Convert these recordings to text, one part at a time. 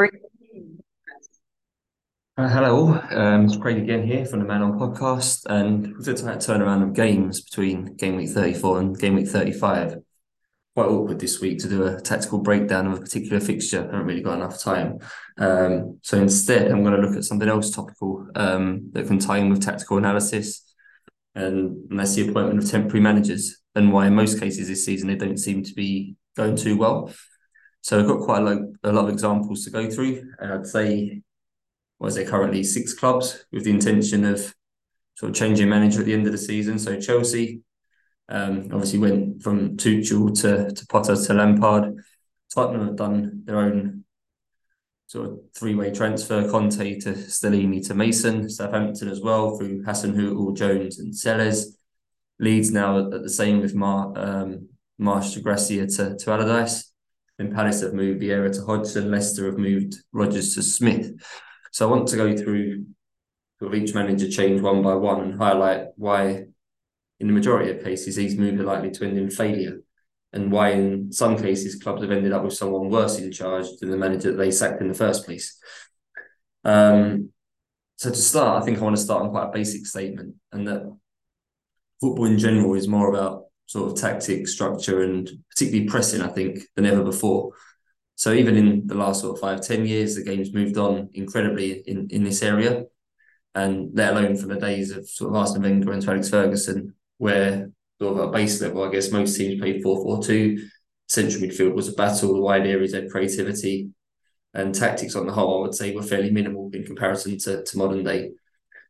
Uh, hello, um, it's Craig again here from the Man On podcast, and we're going to talk turnaround of games between game week 34 and game week 35. Quite awkward this week to do a tactical breakdown of a particular fixture. I haven't really got enough time. Um, so instead, I'm going to look at something else topical um, that can tie in with tactical analysis, and, and that's the appointment of temporary managers and why, in most cases this season, they don't seem to be going too well. So I've got quite a lot, a lot of examples to go through, and I'd say was there currently six clubs with the intention of sort of changing manager at the end of the season. So Chelsea um, obviously went from Tuchel to, to Potter to Lampard. Tottenham have done their own sort of three-way transfer, Conte to Stellini to Mason, Southampton as well through Hasenhüttl, Jones and Selles. Leeds now at the same with Mar, um, Marsch to Gracia to, to Allardyce. Then Palace have moved Vieira to Hodgson. Leicester have moved Rodgers to Smith. So I want to go through of each manager change one by one and highlight why, in the majority of cases, these moves are likely to end in failure, and why, in some cases, clubs have ended up with someone worse in charge than the manager that they sacked in the first place. Um, so to start, I think I want to start on quite a basic statement, and that football in general is more about sort of tactic, structure, and particularly pressing. I think than ever before. So even in the last sort of five, ten years, the game's moved on incredibly in, in this area. And let alone from the days of sort of Arsene Wenger and Alex Ferguson, where sort of at base level, I guess most teams played 4 4 2. Central midfield was a battle, the wide areas had creativity, and tactics on the whole, I would say, were fairly minimal in comparison to, to modern day.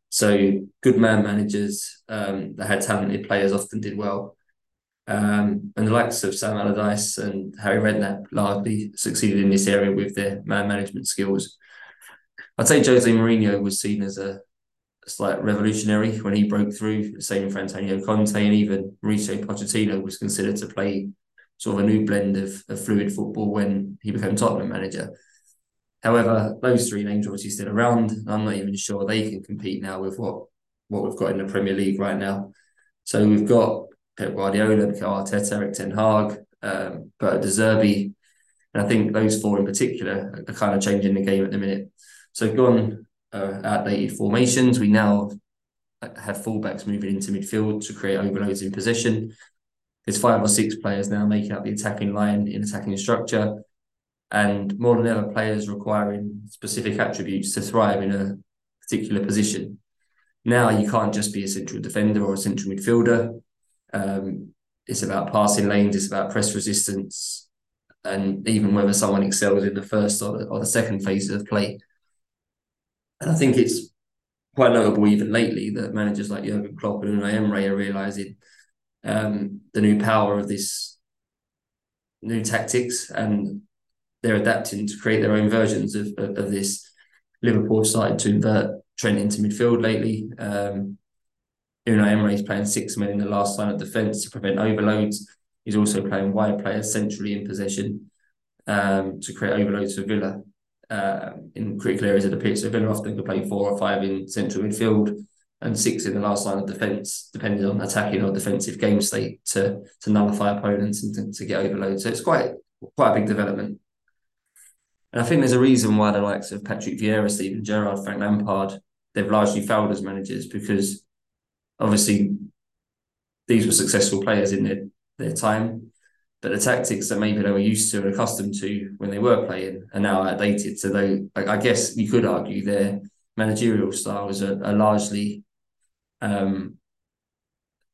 So good man managers um, that had talented players often did well. Um, and the likes of Sam Allardyce and Harry Redknapp largely succeeded in this area with their man management skills. I'd say Jose Mourinho was seen as a, slight revolutionary when he broke through. Same for Antonio Conte and even Mauricio Pochettino was considered to play sort of a new blend of, of fluid football when he became Tottenham manager. However, those three names are obviously still around. I'm not even sure they can compete now with what what we've got in the Premier League right now. So we've got Pep Guardiola, Mikel Arteta, Erik Ten Hag, um, but De Zerbi, and I think those four in particular are kind of changing the game at the minute. So gone uh, outdated formations, we now have fullbacks moving into midfield to create overloads in position. There's five or six players now making up the attacking line in attacking structure, and more than ever, players requiring specific attributes to thrive in a particular position. Now you can't just be a central defender or a central midfielder um, it's about passing lanes, it's about press resistance, and even whether someone excels in the first or the, or the second phase of play. And I think it's quite notable even lately that managers like Jurgen Klopp and Unai Emery are realizing um, the new power of this new tactics and they're adapting to create their own versions of, of, of this. Liverpool started to invert Trent into midfield lately. Um, Unai Emery is playing six men in the last line of defence to prevent overloads. He's also playing wide players centrally in possession um, to create overloads for Villa uh, in critical areas of the pitch. So Villa often could play four or five in central midfield and six in the last line of defence, depending on attacking or defensive game state to to nullify opponents and to, to get overloads. So it's quite quite a big development. And I think there's a reason why the likes of Patrick Vieira, Steven Gerrard, Frank Lampard, they've largely failed as managers because obviously these were successful players in their, their time, but the tactics that maybe they were used to and accustomed to when they were playing are now outdated. So they, I guess you could argue their managerial styles are, are largely um,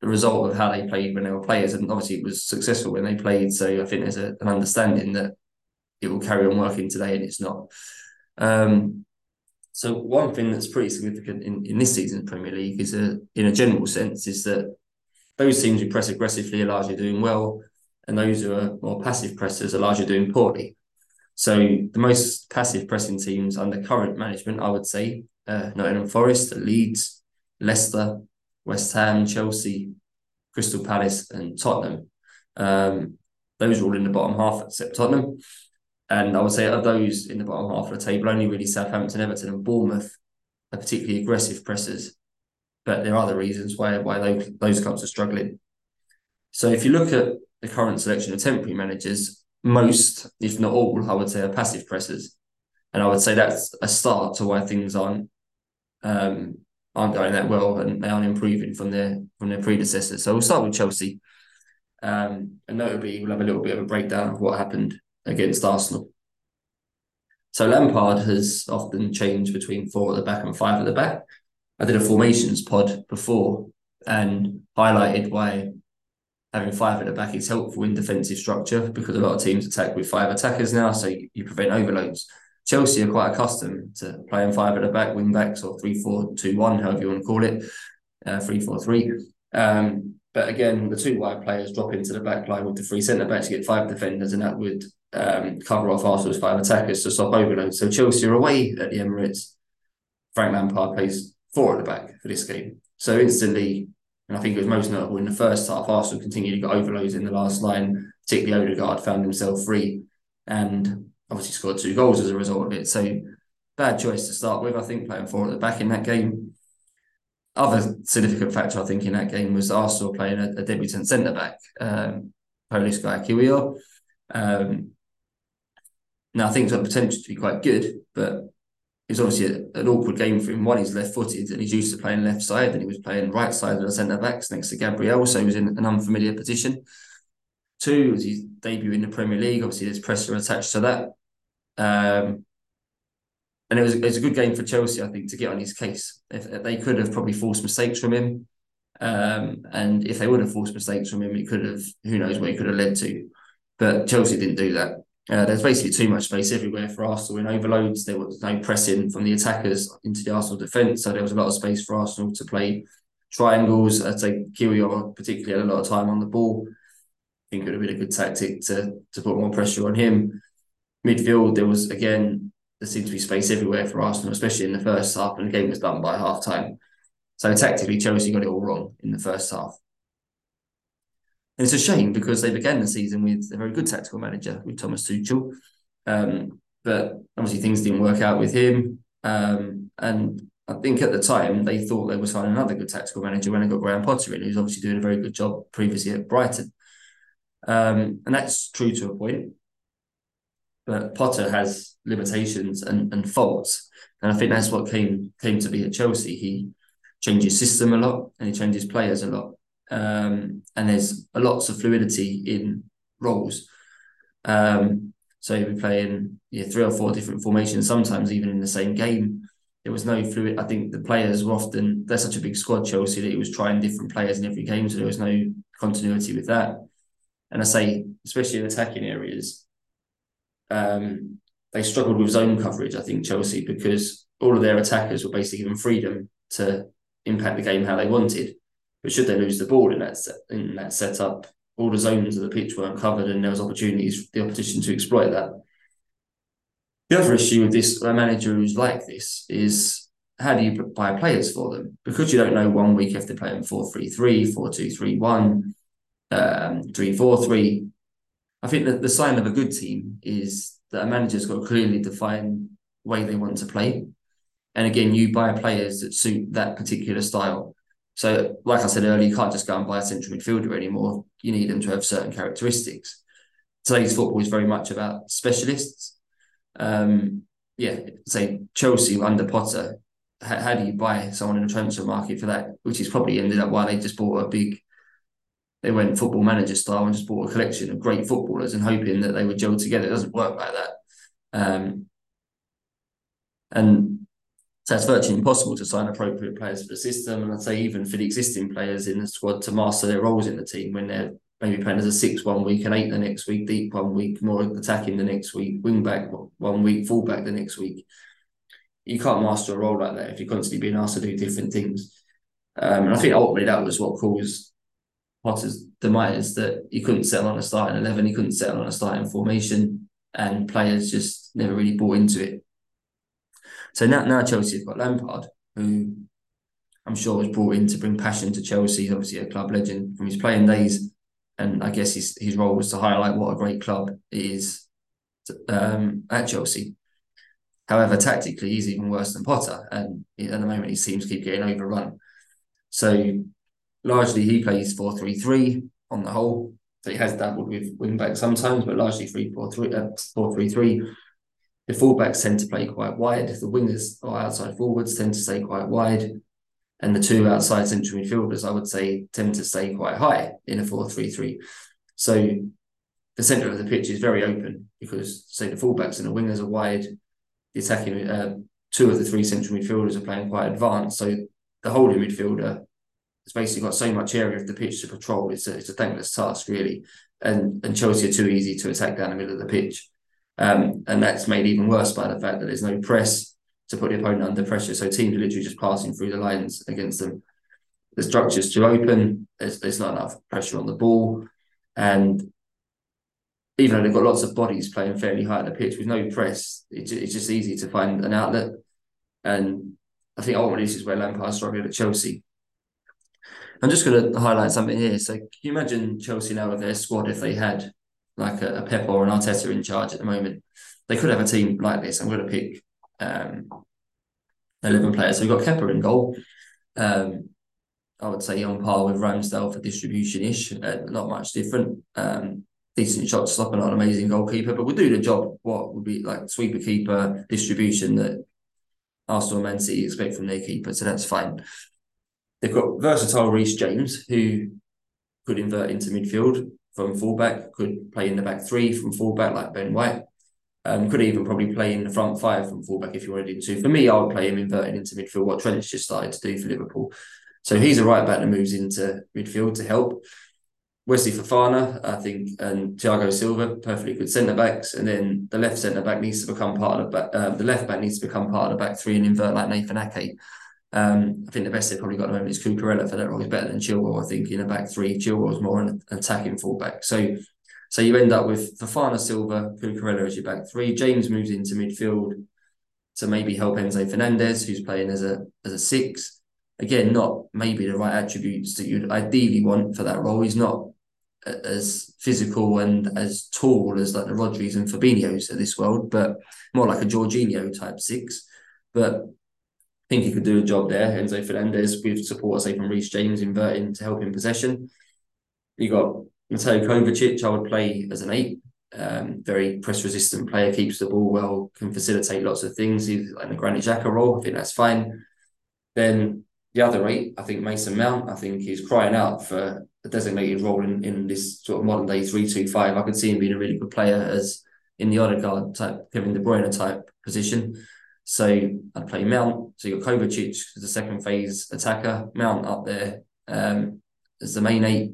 the result of how they played when they were players, and obviously it was successful when they played. So I think there's a, an understanding that it will carry on working today, and it's not. Um, so one thing that's pretty significant in, in this season's Premier League is a in a general sense is that those teams who press aggressively are largely doing well, and those who are more passive pressers are largely doing poorly. So the most passive pressing teams under current management, I would say, uh, Nottingham Forest, Leeds, Leicester, West Ham, Chelsea, Crystal Palace, and Tottenham. Um, those are all in the bottom half except Tottenham. And I would say of those in the bottom half of the table, only really Southampton, Everton, and Bournemouth are particularly aggressive pressers. But there are other reasons why why those, those clubs are struggling. So if you look at the current selection of temporary managers, most, if not all, I would say are passive pressers. and I would say that's a start to why things aren't um, aren't going that well and they aren't improving from their from their predecessors. So we'll start with Chelsea, um, and notably we'll have a little bit of a breakdown of what happened against Arsenal. So Lampard has often changed between four at the back and five at the back. I did a formations pod before and highlighted why having five at the back is helpful in defensive structure because a lot of teams attack with five attackers now, so you prevent overloads. Chelsea are quite accustomed to playing five at the back, wing backs, or three four two one, however you want to call it, uh, three four three. Um, but again, the two wide players drop into the back line with the three centre backs, you get five defenders, and that would um, cover off Arsenal's five attackers to stop overload. So Chelsea are away at the Emirates. Frank Lampard plays four at the back for this game. So instantly, and I think it was most notable in the first half, Arsenal continued to get overloads in the last line, particularly Odegaard found himself free and obviously scored two goals as a result of it. So bad choice to start with, I think, playing four at the back in that game. Other significant factor, I think, in that game was Arsenal playing a, a debutant centre back, um, Polish guy Kiwior. Um, now, things have potential to be quite good, but it's obviously a, an awkward game for him. One, he's left footed and he's used to playing left side, and he was playing right side of the centre backs next to Gabriel, so he was in an unfamiliar position. Two, as his debut in the Premier League, obviously there's pressure attached to that. Um, and it was, it was a good game for Chelsea, I think, to get on his case. If, if they could have probably forced mistakes from him, um, and if they would have forced mistakes from him, it could have, who knows where it could have led to. But Chelsea didn't do that. Uh, there's basically too much space everywhere for Arsenal in overloads. There was no pressing from the attackers into the Arsenal defence, so there was a lot of space for Arsenal to play triangles. I'd say Kiwior particularly had a lot of time on the ball. I think it would have been a good tactic to to put more pressure on him. Midfield, there was again there seemed to be space everywhere for Arsenal, especially in the first half, and the game was done by half time. So tactically, Chelsea got it all wrong in the first half. And it's a shame because they began the season with a very good tactical manager with Thomas Tuchel. Um, but obviously things didn't work out with him. Um, and I think at the time they thought they were signing another good tactical manager when they got Graham Potter in, who's obviously doing a very good job previously at Brighton. Um, and that's true to a point. But Potter has limitations and, and faults. And I think that's what came came to be at Chelsea. He changes system a lot and he changes players a lot um, and there's lots of fluidity in roles. Um, so you'll be playing yeah, three or four different formations, sometimes even in the same game. There was no fluid. I think the players were often they're such a big squad, Chelsea, that he was trying different players in every game, so there was no continuity with that. And I say, especially in attacking areas, um, they struggled with zone coverage. I think Chelsea because all of their attackers were basically given freedom to impact the game how they wanted. But should they lose the ball in that set, in that setup, all the zones of the pitch weren't covered, and there was opportunities for the opposition to exploit that. The other issue with this a manager who's like this is how do you buy players for them? Because you don't know one week if they're playing 4 3 3, 4 2 3 1, um, 3 4 3. I think that the sign of a good team is that a manager's got a clearly defined way they want to play. And again, you buy players that suit that particular style. So, like I said earlier, you can't just go and buy a central midfielder anymore. You need them to have certain characteristics. Today's football is very much about specialists. Um, yeah, say Chelsea under Potter. How, how do you buy someone in the transfer market for that? Which is probably ended up why they just bought a big. They went football manager style and just bought a collection of great footballers and hoping that they would gel together. It doesn't work like that. Um, and so it's virtually impossible to sign appropriate players for the system. And I'd say even for the existing players in the squad to master their roles in the team when they're maybe playing as a six one week and eight the next week, deep one week, more attacking the next week, wing back one week, full back the next week. You can't master a role like that if you're constantly being asked to do different things. Um, and I think ultimately that was what caused Potter's demise that he couldn't settle on a starting 11, he couldn't settle on a starting formation, and players just never really bought into it. So now, now Chelsea have got Lampard, who I'm sure was brought in to bring passion to Chelsea. He's obviously a club legend from his playing days, and I guess his his role was to highlight what a great club it is um, at Chelsea. However, tactically, he's even worse than Potter, and at the moment he seems to keep getting overrun. So largely, he plays four three three on the whole. So he has dabbled with wing back sometimes, but largely three four three uh, four three three the fullbacks tend to play quite wide. The wingers or outside forwards tend to stay quite wide. And the two outside central midfielders, I would say, tend to stay quite high in a 4 3 3. So the centre of the pitch is very open because, say, the fullbacks and the wingers are wide. The attacking uh, two of the three central midfielders are playing quite advanced. So the holding midfielder has basically got so much area of the pitch to patrol. It's a, it's a thankless task, really. And, and Chelsea are too easy to attack down the middle of the pitch. Um, and that's made even worse by the fact that there's no press to put the opponent under pressure. So teams are literally just passing through the lines against them. The structure's too open. There's, there's not enough pressure on the ball. And even though they've got lots of bodies playing fairly high at the pitch with no press, it's, it's just easy to find an outlet. And I think ultimately this is where Lampard struggled at Chelsea. I'm just going to highlight something here. So, can you imagine Chelsea now with their squad if they had like a, a Pep or an Arteta in charge at the moment? They could have a team like this. I'm going to pick um, 11 players. So, we've got Kepa in goal. Um, I would say on par with Ramsdale for distribution ish, uh, not much different. Um, decent shot stopper, not an amazing goalkeeper, but would do the job. What would be like sweeper keeper distribution that Arsenal and Man City expect from their keeper, so that's fine. They've got versatile Reece James, who could invert into midfield from fullback, could play in the back three from fullback like Ben White. Um, could even probably play in the front five from fullback if you wanted to. For me, I would play him inverted into midfield, what Trent's just started to do for Liverpool. So he's a right back that moves into midfield to help. Wesley Fofana, I think, and Thiago Silva, perfectly good centre backs, and then the left centre back needs to become part of the back. Uh, the left back needs to become part of the back three and invert like Nathan Ake. Um, I think the best they've probably got at the moment is Cucurella for that role. He's better than Chilwell, I think, in a back three. Chilwell's more an attacking fullback. So, so you end up with Fofana, Silva, Cucurella as your back three. James moves into midfield to maybe help Enzo Fernandez, who's playing as a as a six. Again, not maybe the right attributes that you'd ideally want for that role. He's not as physical and as tall as like the Rodris and Fabinho's of this world, but more like a Jorginho type six. But I think he could do a job there. Enzo Fernandez with support, say, from Reece James inverting to help in possession. You got Mateo Kovacic, I would play as an eight. Um, very press resistant player, keeps the ball well, can facilitate lots of things. He's in the Granit Xhaka role. I think that's fine. Then the other eight, I think Mason Mount, I think he's crying out for a designated role in, in this sort of modern day three two five. I could see him being a really good player as in the Odegaard type, Kevin De Bruyne type position. So I'd play Mount. So you've got Kovacic as the second phase attacker, Mount up there um, as the main eight.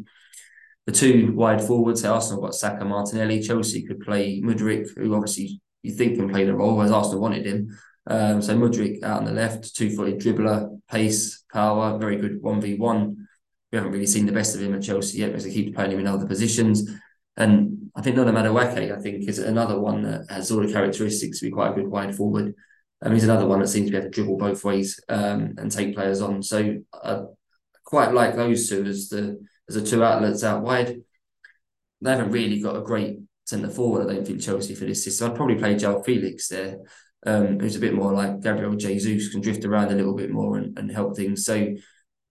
The two wide forwards, so Arsenal got Saka, Martinelli. Chelsea could play Mudryk, who obviously you think can play the role as Arsenal wanted him. Um, so Mudryk out on the left, two-footed dribbler, pace, power, very good one v one we haven't really seen the best of him at Chelsea yet because they keep playing him in other positions. And I think Noni Madueke, I think, is another one that has all the characteristics to be quite a good wide forward. Um, he's another one that seems to be able to dribble both ways um, and take players on. So I quite like those two as the as the two outlets out wide. They haven't really got a great centre forward, I don't think, Chelsea for this system. I'd probably play João Felix there, um, who's a bit more like Gabriel Jesus, can drift around a little bit more and, and help things. So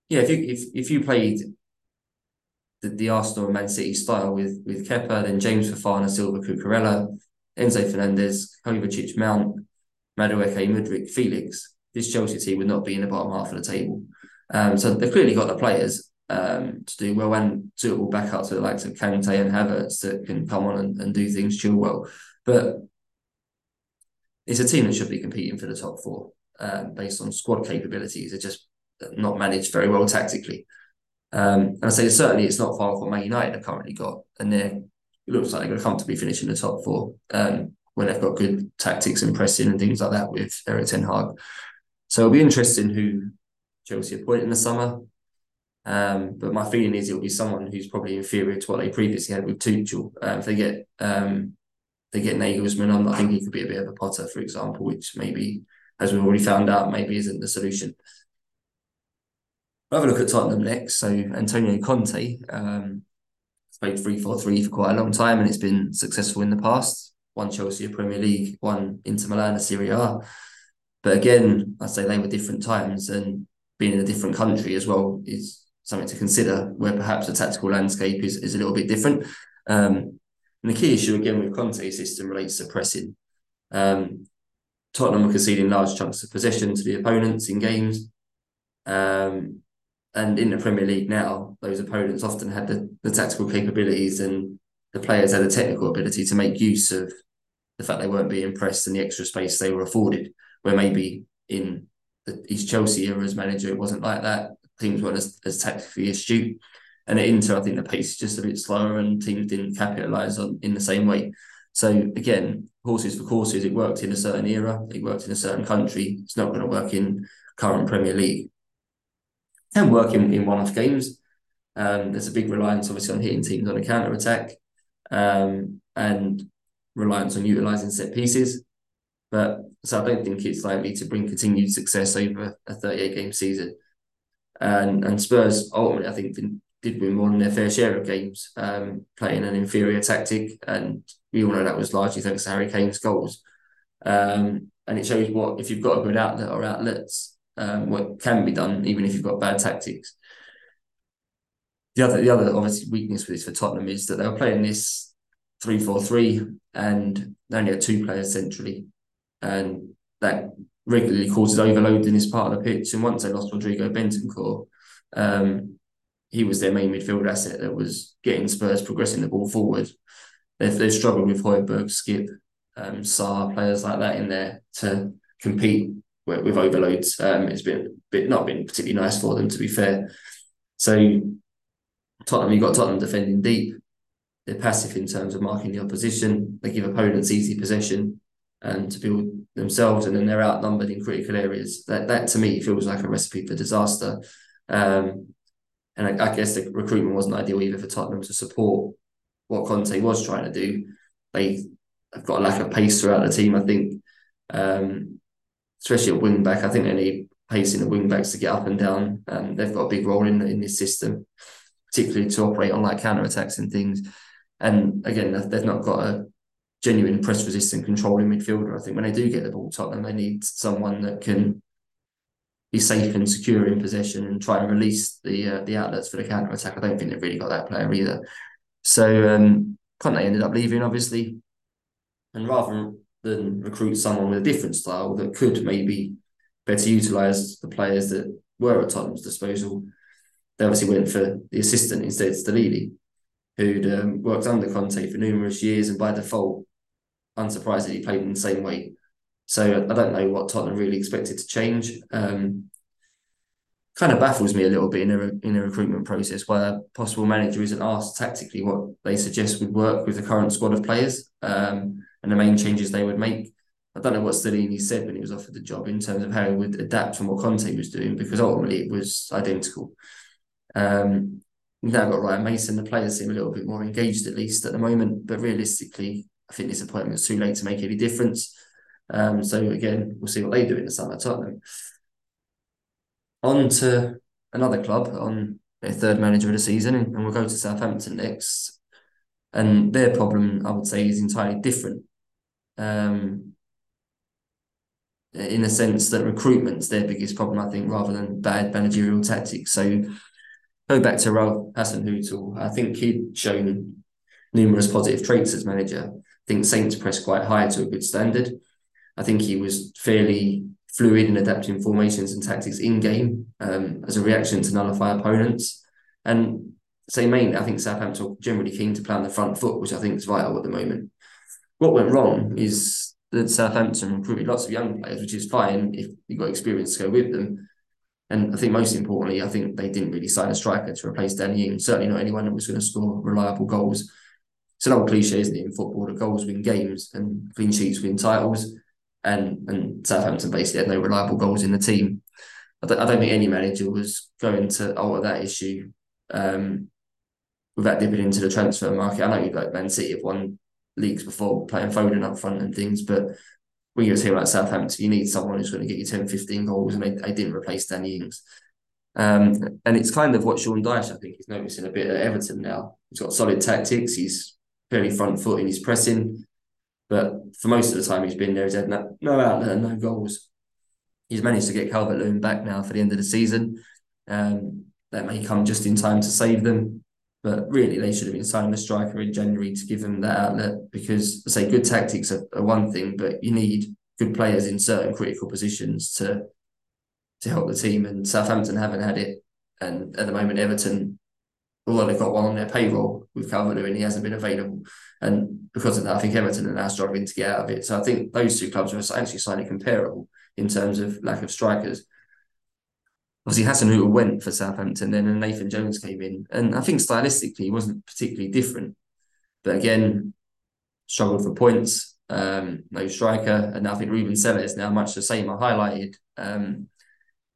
yeah, if you if if you played the, the Arsenal and Man City style with with Kepa, then James Fofana, Silva, Cucurella, Enzo Fernandez, Kovacic, Mount, Madueke, Mudryk, Felix, this Chelsea team would not be in the bottom half of the table. Um, so they've clearly got the players um, to do well and suitable backup to the likes of Kante and Havertz that can come on and, and do things Chilwell. But it's a team that should be competing for the top four um, based on squad capabilities. They're just not managed very well tactically. Um, and I say certainly it's not far from Man United have currently got, and they it looks like they're going to comfortably finish in the top four um, when they've got good tactics and pressing and things like that with Erik Ten Hag. So it'll be interesting who Chelsea appoint in the summer. Um, but my feeling is it'll be someone who's probably inferior to what they previously had with Tuchel. Um, if they get um, they get Nagelsmann I think he could be a bit of a Potter, for example, which maybe, as we've already found out, maybe isn't the solution have a look at Tottenham next. So Antonio Conte um, played 3 4 3 for quite a long time and it's been successful in the past. One Chelsea a Premier League, one Inter Milan a Serie A. But again, I'd say they were different times and being in a different country as well is something to consider where perhaps the tactical landscape is, is a little bit different. Um, and the key issue again with Conte's system relates to pressing. Um, Tottenham were conceding large chunks of possession to the opponents in games. Um, and in the Premier League now, those opponents often had the, the tactical capabilities and the players had the technical ability to make use of the fact they weren't being pressed and the extra space they were afforded. Where maybe in the East Chelsea era as manager, it wasn't like that. Teams weren't as, as tactically astute. And at Inter, I think the pace is just a bit slower and teams didn't capitalise on in the same way. So again, horses for courses, it worked in a certain era, it worked in a certain country. It's not going to work in current Premier League. Can work in, in one-off games. Um, there's a big reliance, obviously, on hitting teams on a counter attack, um, and reliance on utilising set pieces. But so I don't think it's likely to bring continued success over a 38 game season. And and Spurs ultimately, I think, did win more than their fair share of games, um, playing an inferior tactic, and we all know that was largely thanks to Harry Kane's goals. Um, and it shows what if you've got a good outlet or outlets, um, what can be done, even if you've got bad tactics. The other, the other obviously weakness for this for Tottenham is that they were playing this three four three, and they only had two players centrally, and that regularly causes overload in this part of the pitch. And once they lost Rodrigo Bentancur, um, he was their main midfield asset that was getting Spurs progressing the ball forward. They've, they've struggled with Højbjerg, Skip, um, Sarr, players like that in there to compete with, with overloads. Um, it's been bit not been particularly nice for them, to be fair. So Tottenham, you've got Tottenham defending deep. They're passive in terms of marking the opposition. They give opponents easy possession and to build themselves, and then they're outnumbered in critical areas. That that to me feels like a recipe for disaster. Um, and I, I, guess the recruitment wasn't ideal either for Tottenham to support what Conte was trying to do. They have got a lack of pace throughout the team. I think, um, especially at wing back. I think they need pace in the wing backs to get up and down. Um, they've got a big role in in this system, particularly to operate on like counter attacks and things. And again, they've not got a genuine press resistant controlling midfielder. I think when they do get the ball Tottenham, they need someone that can be safe and secure in possession and try and release the uh, the outlets for the counter attack. I don't think they've really got that player either. So um, Conte ended up leaving, obviously, and rather than recruit someone with a different style that could maybe better utilise the players that were at Tottenham's disposal, they obviously went for the assistant instead, of Stellini, who'd um, worked under Conte for numerous years and by default, unsurprisingly, played in the same way so I don't know what Tottenham really expected to change. Um, kind of baffles me a little bit in a in a recruitment process where a possible manager isn't asked tactically what they suggest would work with the current squad of players um, and the main changes they would make. I don't know what Stellini said when he was offered the job in terms of how he would adapt from what Conte was doing because ultimately it was identical. Um, now got Ryan Mason. The players seem a little bit more engaged at least at the moment, but realistically, I think this appointment's too late to make any difference. Um, so again, we'll see what they do in the summer. Tottenham. On to another club on their third manager of the season, and we'll go to Southampton next. And their problem, I would say, is entirely different. Um, in the sense that recruitment's their biggest problem, I think, rather than bad managerial tactics. So go back to Ralph Hasenhüttl. I think he'd shown numerous positive traits as manager. I think Saints pressed quite high to a good standard. I think he was fairly fluid in adapting formations and tactics in game um, as a reaction to nullify opponents. And say Main, I think Southampton are generally keen to play on the front foot, which I think is vital at the moment. What went wrong is that Southampton recruited lots of young players, which is fine if you've got experience to go with them. And I think most importantly, I think they didn't really sign a striker to replace Danny Ings, certainly not anyone that was going to score reliable goals. It's an old cliche, isn't it, in football that goals win games and clean sheets win titles and and Southampton basically had no reliable goals in the team. I don't, I don't think any manager was going to alter that issue um, without dipping into the transfer market. I know you like Man City have won leagues before playing Foden up front and things, but when you're a team Southampton, you need someone who's going to get you 10, 15 goals, and they, they didn't replace Danny Ings. Um, and it's kind of what Sean Dyche, I think, is noticing a bit at Everton now. He's got solid tactics, he's fairly front foot in his pressing. But for most of the time he's been there, he's had no, no outlet no goals. He's managed to get Calvert Lewin back now for the end of the season. Um, that may come just in time to save them. But really, they should have been signing a striker in January to give them that outlet because, I say, good tactics are, are one thing, but you need good players in certain critical positions to to help the team. And Southampton haven't had it, and at the moment Everton, although they've got one on their payroll with calvert and he hasn't been available, and because of that, I think Everton are now struggling to get out of it. So I think those two clubs are actually slightly comparable in terms of lack of strikers. Obviously, Hasenhüttl went for Southampton then, and Nathan Jones came in, and I think stylistically he wasn't particularly different, but again, struggled for points. Um, no striker, and I think Ruben Selles is now much the same. I highlighted um,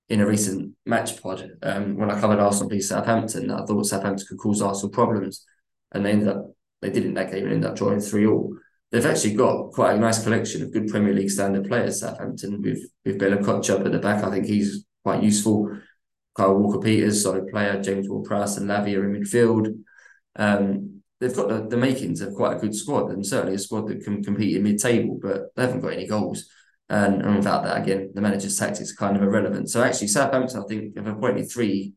in a recent match pod um, when I covered Arsenal v Southampton. I thought Southampton could cause Arsenal problems, and they ended up they didn't that game and ended up drawing three all. They've actually got quite a nice collection of good Premier League standard players. Southampton with with Bella-Kotchap at the back. I think he's quite useful. Kyle Walker Peters, solid player. James Ward-Prowse and Lavia in midfield. Um, they've got the, the makings of quite a good squad and certainly a squad that can compete in mid-table, but they haven't got any goals. And, and without that, again, the manager's tactics are kind of irrelevant. So actually, Southampton, I think, have appointed three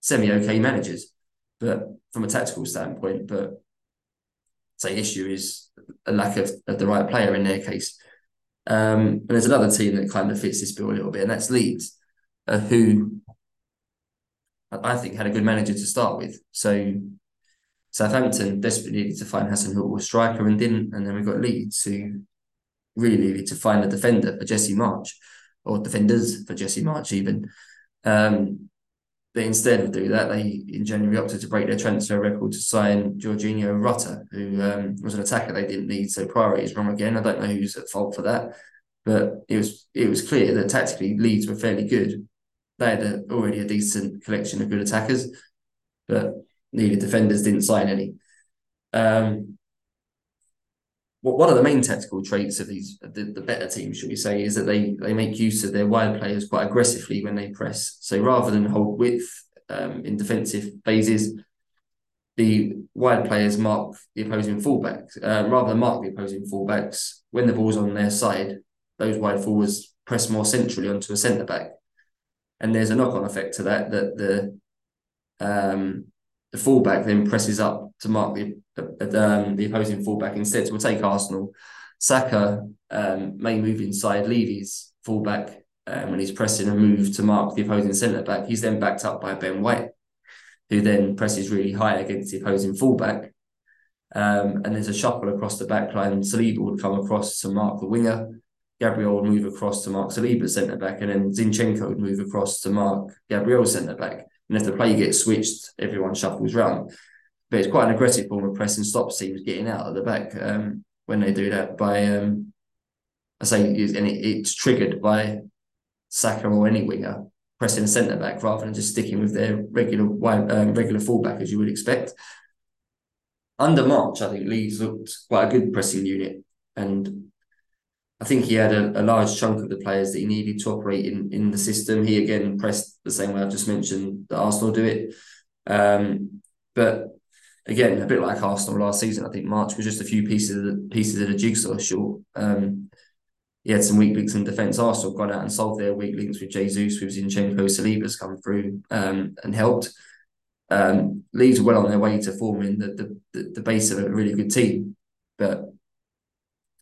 semi-okay managers, but from a tactical standpoint. But say issue is a lack of, of the right player in their case. Um, and there's another team that kind of fits this bill a little bit, and that's Leeds, uh, who I think had a good manager to start with. So Southampton desperately needed to find Hasenhüttl a striker and didn't, and then we got Leeds who really needed to find a defender for Jesse Marsch or defenders for Jesse Marsch even. Um, but instead of doing that, they in January opted to break their transfer record to sign Georginio Rutter, who um, was an attacker they didn't need. So priority is wrong again. I don't know who's at fault for that, but it was it was clear that tactically Leeds were fairly good. They had a, already a decent collection of good attackers, but needed defenders, didn't sign any. Um, one of the main tactical traits of these the, the better teams, should we say, is that they they make use of their wide players quite aggressively when they press. So rather than hold width um, in defensive phases, the wide players mark the opposing fullbacks. Uh, rather than mark the opposing fullbacks when the ball's on their side, those wide forwards press more centrally onto a centre back, and there's a knock on effect to that that the um, the fullback then presses up to mark the um, the opposing fullback instead. So we'll take Arsenal. Saka um, may move inside, leave his fullback um, when he's pressing and move to mark the opposing centre back. He's then backed up by Ben White, who then presses really high against the opposing fullback. Um, and there's a shuffle across the back line. Saliba would come across to mark the winger. Gabriel would move across to mark Saliba's centre back, and then Zinchenko would move across to mark Gabriel centre back. And if the play gets switched, everyone shuffles round. But it's quite an aggressive form of press and stops teams getting out of the back um, when they do that. By um, I say, and it, it's triggered by Saka or any winger pressing a centre back rather than just sticking with their regular um, regular fullback as you would expect. Under Marsch, I think Leeds looked quite a good pressing unit, and I think he had a, a, large chunk of the players that he needed to operate in, in the system. He again pressed the same way I've just mentioned that Arsenal do it. Um, but again, a bit like Arsenal last season, I think Marsch was just a few pieces of the pieces of the jigsaw short. Um, he had some weak links in defence. Arsenal gone out and solved their weak links with Jesus, with Zinchenko, Saliba's come through um, and helped. Um, Leeds well on their way to forming the, the, the base of a really good team, but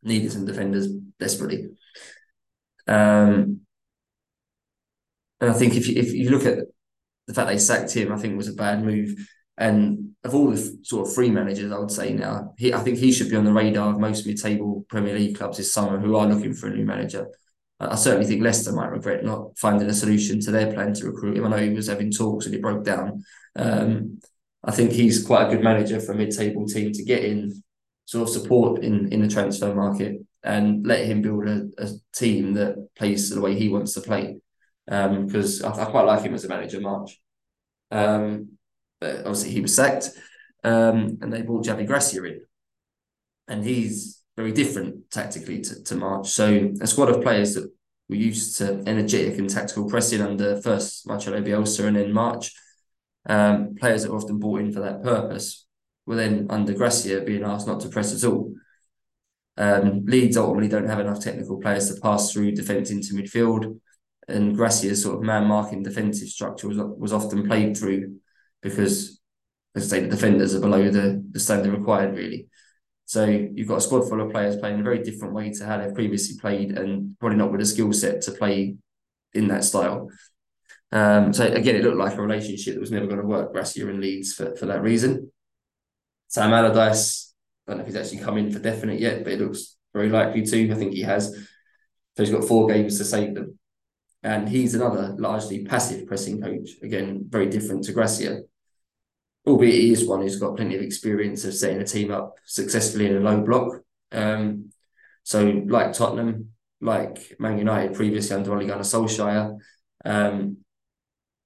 needed some defenders desperately. Um, and I think if you, if you look at the fact they sacked him, I think was a bad move. And of all the sort of free managers, I would say now, he, I think he should be on the radar of most mid-table Premier League clubs this summer who are looking for a new manager. I certainly think Leicester might regret not finding a solution to their plan to recruit him. I know he was having talks and it broke down. Um, I think he's quite a good manager for a mid-table team to get in sort of support in in the transfer market and let him build a, a team that plays the way he wants to play. Because um, I, I, quite like him as a manager, Marsch. Um, but obviously, he was sacked, um, and they brought Javi Gracia in, and he's very different tactically to, to Marsch. So a squad of players that were used to energetic and tactical pressing under first Marcelo Bielsa and then Marsch. Um, players that were often brought in for that purpose were then under Gracia being asked not to press at all. Um, Leeds ultimately don't have enough technical players to pass through defence into midfield, and Gracia's sort of man marking defensive structure was was often played through because, as I say, the defenders are below the, the standard required really. So you've got a squad full of players playing a very different way to how they've previously played, and probably not with a skill set to play in that style. Um, so again, it looked like a relationship that was never going to work. Gracia and Leeds for, for that reason. Sam Allardyce, I don't know if he's actually come in for definite yet, but it looks very likely to. I think he has. So he's got four games to save them. And he's another largely passive pressing coach. Again, very different to Gracia. Albeit he is one who's got plenty of experience of setting a team up successfully in a low block. Um, so like Tottenham, like Man United previously under Ole Gunnar Solskjaer, um,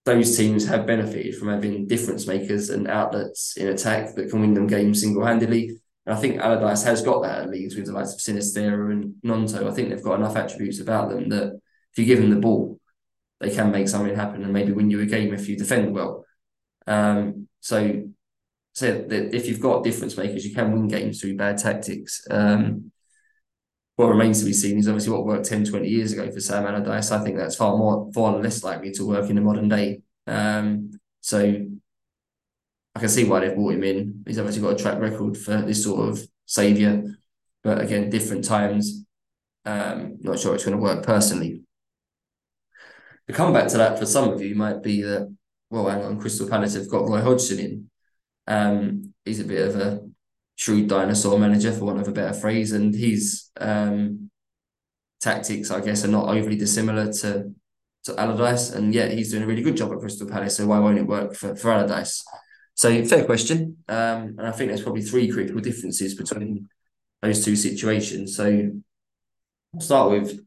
those teams have benefited from having difference makers and outlets in attack that can win them games single handedly. And I think Allardyce has got that at Leeds with the likes of Sinisterra and Gnonto. I think they've got enough attributes about them that if you give them the ball, they can make something happen and maybe win you a game if you defend well. Um, so, so that if you've got difference makers, you can win games through bad tactics. Um, what remains to be seen is obviously what worked 10, 20 years ago for Sam Allardyce. I think that's far more, far less likely to work in the modern day. Um, so I can see why they've brought him in. He's obviously got a track record for this sort of saviour, but again, different times. Um, not sure it's going to work personally. The comeback to that for some of you might be that, well, hang on, Crystal Palace have got Roy Hodgson in. Um, he's a bit of a shrewd dinosaur manager, for want of a better phrase, and his um, tactics, I guess, are not overly dissimilar to to Allardyce, and yet he's doing a really good job at Crystal Palace. So why won't it work for, for Allardyce? So fair question, um, and I think there's probably three critical differences between those two situations. So I'll start with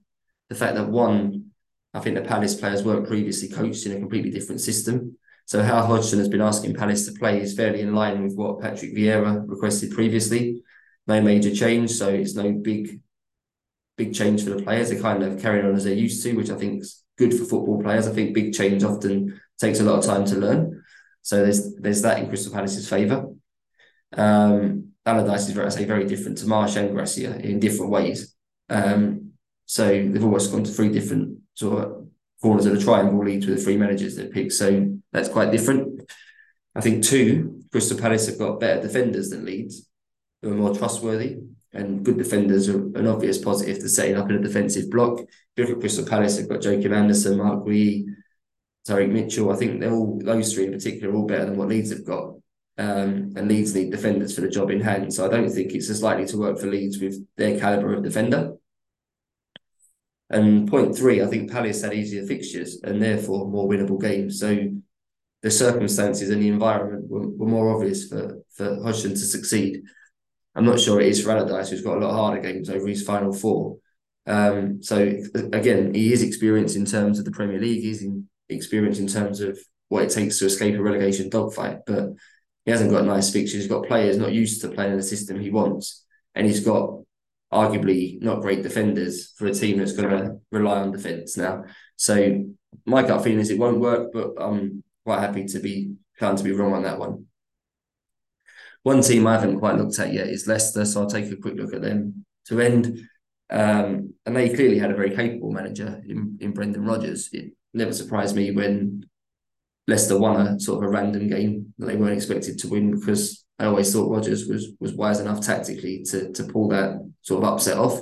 the fact that one, I think the Palace players weren't previously coached in a completely different system. So how Hodgson has been asking Palace to play is fairly in line with what Patrick Vieira requested previously. No major change, so it's no big, big change for the players. They're kind of carrying on as they're used to, which I think is good for football players. I think big change often takes a lot of time to learn. So there's there's that in Crystal Palace's favour. Um, Allardyce is, I say, very different to Marsch and Gracia in different ways. Um, so they've always gone to three different sort of corners of the triangle Leeds with the three managers they pick. So that's quite different. I think two, Crystal Palace have got better defenders than Leeds, who are more trustworthy and good defenders are an obvious positive to setting up in a defensive block. If look at Crystal Palace, they've got Joachim Andersen, Marc Guéhi, Tyrick Mitchell. I think they're all those three in particular are all better than what Leeds have got. Um, and Leeds need defenders for the job in hand. So I don't think it's as likely to work for Leeds with their calibre of defender. And point three, I think Palace had easier fixtures and therefore more winnable games. So the circumstances and the environment were, were more obvious for, for Hodgson to succeed. I'm not sure it is for Allardyce, who's got a lot harder games over his final four. Um, so again, he is experienced in terms of the Premier League. He's in, experienced in terms of what it takes to escape a relegation dogfight, but he hasn't got nice fixtures. He's got players not used to playing in the system he wants, and he's got arguably not great defenders for a team that's going to rely on defence now. So my gut feeling is it won't work, but I'm quite happy to be found to be wrong on that one. One team I haven't quite looked at yet is Leicester, so I'll take a quick look at them to end. Um, and they clearly had a very capable manager in, in Brendan Rodgers. It never surprised me when Leicester won a sort of a random game that they weren't expected to win because I always thought Rodgers was was wise enough tactically to to pull that sort of upset off.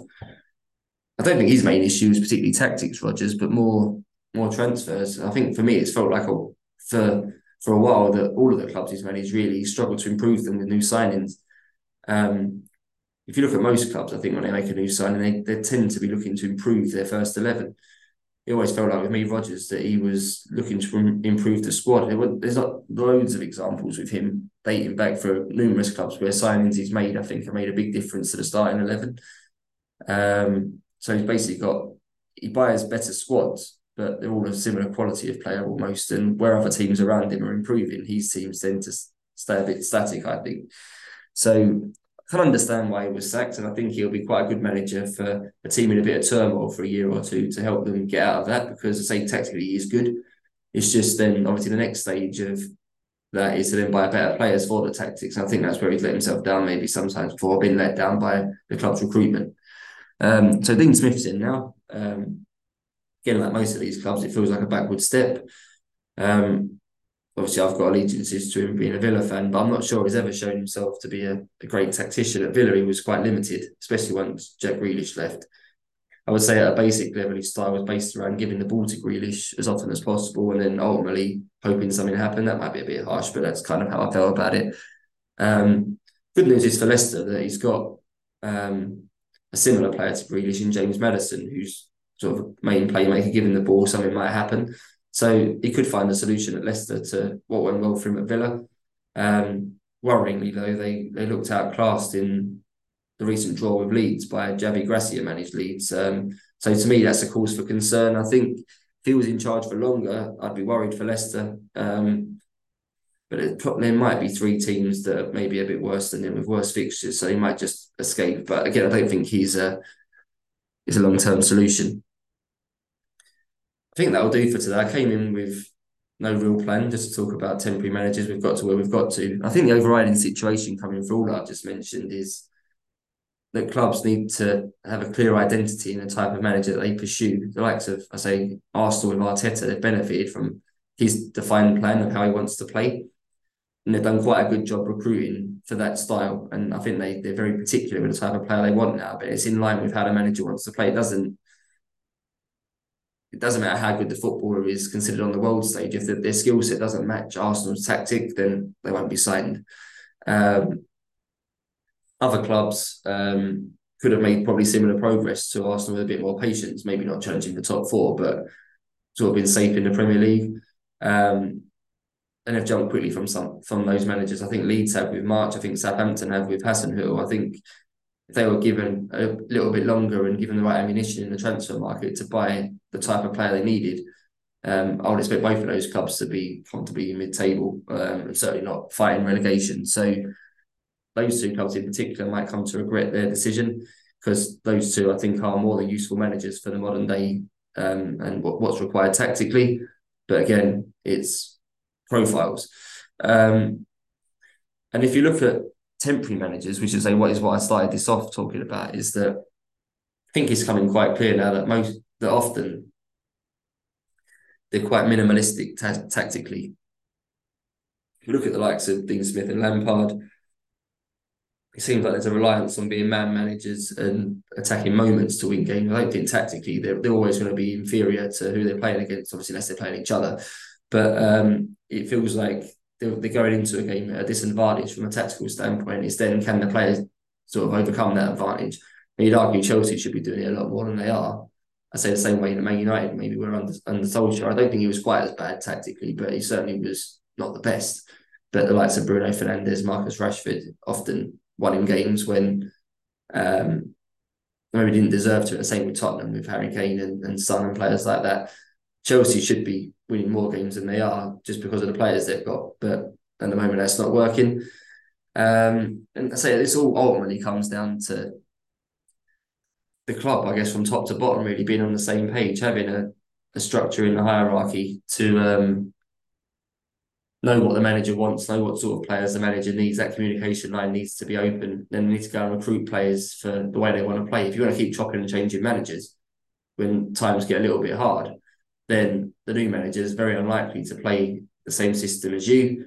I don't think his main issue is particularly tactics, Rodgers, but more more transfers. I think for me, it's felt like a for for a while that all of the clubs he's managed really struggled to improve them with new signings. Um, if you look at most clubs, I think when they make a new signing, they, they tend to be looking to improve their first eleven it always felt like with me Rodgers, that he was looking to improve the squad. there's not loads of examples with him dating back for numerous clubs where signings he's made, I think, have made a big difference to the starting eleven. Um, so he's basically got he buys better squads, but they're all a similar quality of player almost. And where other teams around him are improving, his teams tend to stay a bit static, I think. So can understand why he was sacked, and I think he'll be quite a good manager for a team in a bit of turmoil for a year or two to help them get out of that. Because I say tactically he is good. It's just then obviously the next stage of that is to then buy better players for the tactics. And I think that's where he's let himself down maybe sometimes before being let down by the club's recruitment. Um, so Dean Smith's in now. Um, again, like most of these clubs, it feels like a backward step. Um, obviously I've got allegiances to him being a Villa fan, but I'm not sure he's ever shown himself to be a, a great tactician. At Villa, he was quite limited, especially once Jack Grealish left. I would say at a basic level, his style was based around giving the ball to Grealish as often as possible, and then ultimately hoping something happened. That might be a bit harsh, but that's kind of how I felt about it. Um, good news is for Leicester that he's got um, a similar player to Grealish in James Maddison, who's sort of main playmaker. giving the ball, something might happen. So he could find a solution at Leicester to what went well for him at Villa. Um, worryingly, though, they they looked outclassed in the recent draw with Leeds by Javi Gracia managed Leeds. Um, so to me, that's a cause for concern. I think if he was in charge for longer, I'd be worried for Leicester. Um, but it, there might be three teams that are maybe a bit worse than him with worse fixtures, so he might just escape. But again, I don't think he's a is a long term solution. I think that'll do for today. I came in with no real plan, just to talk about temporary managers. We've got to where we've got to. I think the overriding situation coming through all that I've just mentioned is that clubs need to have a clear identity in the type of manager that they pursue. The likes of, I say, Arsenal with Arteta, they've benefited from his defined plan of how he wants to play. And they've done quite a good job recruiting for that style. And I think they, they're very particular with the type of player they want now, but it's in line with how the manager wants to play. It doesn't it doesn't matter how good the footballer is considered on the world stage. If the, their skill set doesn't match Arsenal's tactic, then they won't be signed. Um, other clubs um, could have made probably similar progress to Arsenal with a bit more patience, maybe not challenging the top four, but sort of been safe in the Premier League. Um, and have jumped quickly from some from those managers. I think Leeds have with Marsch. I think Southampton have with Hasenhüttl. I think if they were given a little bit longer and given the right ammunition in the transfer market to buy the type of player they needed, um, I would expect both of those clubs to be comfortably mid-table um, and certainly not fighting relegation. So those two clubs in particular might come to regret their decision because those two, I think, are more than useful managers for the modern day um, and what, what's required tactically. But again, it's profiles. Um, and if you look at temporary managers, which is what is what I started this off talking about, is that I think it's coming quite clear now that most that often they're quite minimalistic ta- tactically. Look at the likes of Dean Smith and Lampard, it seems like there's a reliance on being man managers and attacking moments to win games. I don't think tactically they're, they're always going to be inferior to who they're playing against, obviously, unless they're playing each other. But um, it feels like they're, going into a game at a disadvantage from a tactical standpoint. It's then can the players sort of overcome that advantage? And you'd argue Chelsea should be doing it a lot more than they are. I say the same way in Man United, maybe we're under, under Solskjaer. I don't think he was quite as bad tactically, but he certainly was not the best. But the likes of Bruno Fernandes, Marcus Rashford often won in games when um, maybe didn't deserve to. The same with Tottenham with Harry Kane and, and Son and players like that. Chelsea should be winning more games than they are just because of the players they've got. But at the moment, that's not working. Um, and I say this all ultimately comes down to the club, I guess, from top to bottom, really being on the same page, having a, a structure in the hierarchy to um, know what the manager wants, know what sort of players the manager needs. That communication line needs to be open. Then we need to go and recruit players for the way they want to play. If you want to keep chopping and changing managers when times get a little bit hard, then the new manager is very unlikely to play the same system as you.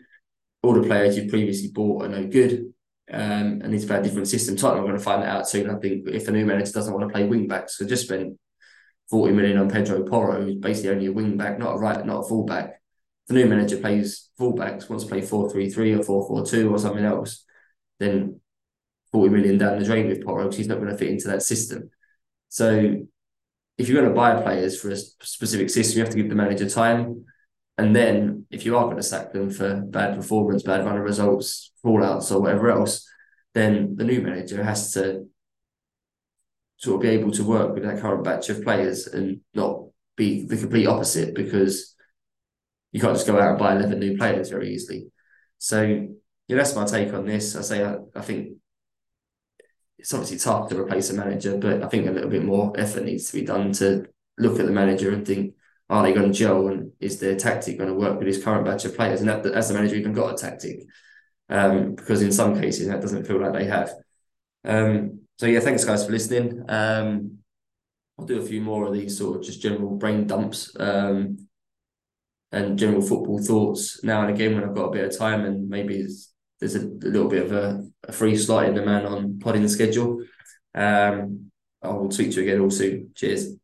All the players you've previously bought are no good um, and need to a different system. Tottenham are going to find that out soon. I think if the new manager doesn't want to play wing backs, so just spent 40 million on Pedro Porro, who's basically only a wing back, not a right, not a full back. The new manager plays full backs, wants to play 4 3 3 or 4 4 2 or something else, then 40 million down the drain with Porro because he's not going to fit into that system. So if you're going to buy players for a specific system, you have to give the manager time. And then if you are going to sack them for bad performance, bad run of results, fallouts, or whatever else, then the new manager has to sort of be able to work with that current batch of players and not be the complete opposite because you can't just go out and buy 11 new players very easily. So, yeah, that's my take on this. I say I, I think it's obviously tough to replace a manager, but I think a little bit more effort needs to be done to look at the manager and think, are they going to gel and is their tactic going to work with his current batch of players? And that, has the manager even got a tactic? Um, because in some cases that doesn't feel like they have. Um, so yeah, thanks guys for listening. Um, I'll do a few more of these sort of just general brain dumps. Um, and general football thoughts now and again when I've got a bit of time and maybe there's a, a, little bit of a, a, free slot in the man on podding the schedule. Um, I will speak to you again all soon. Cheers.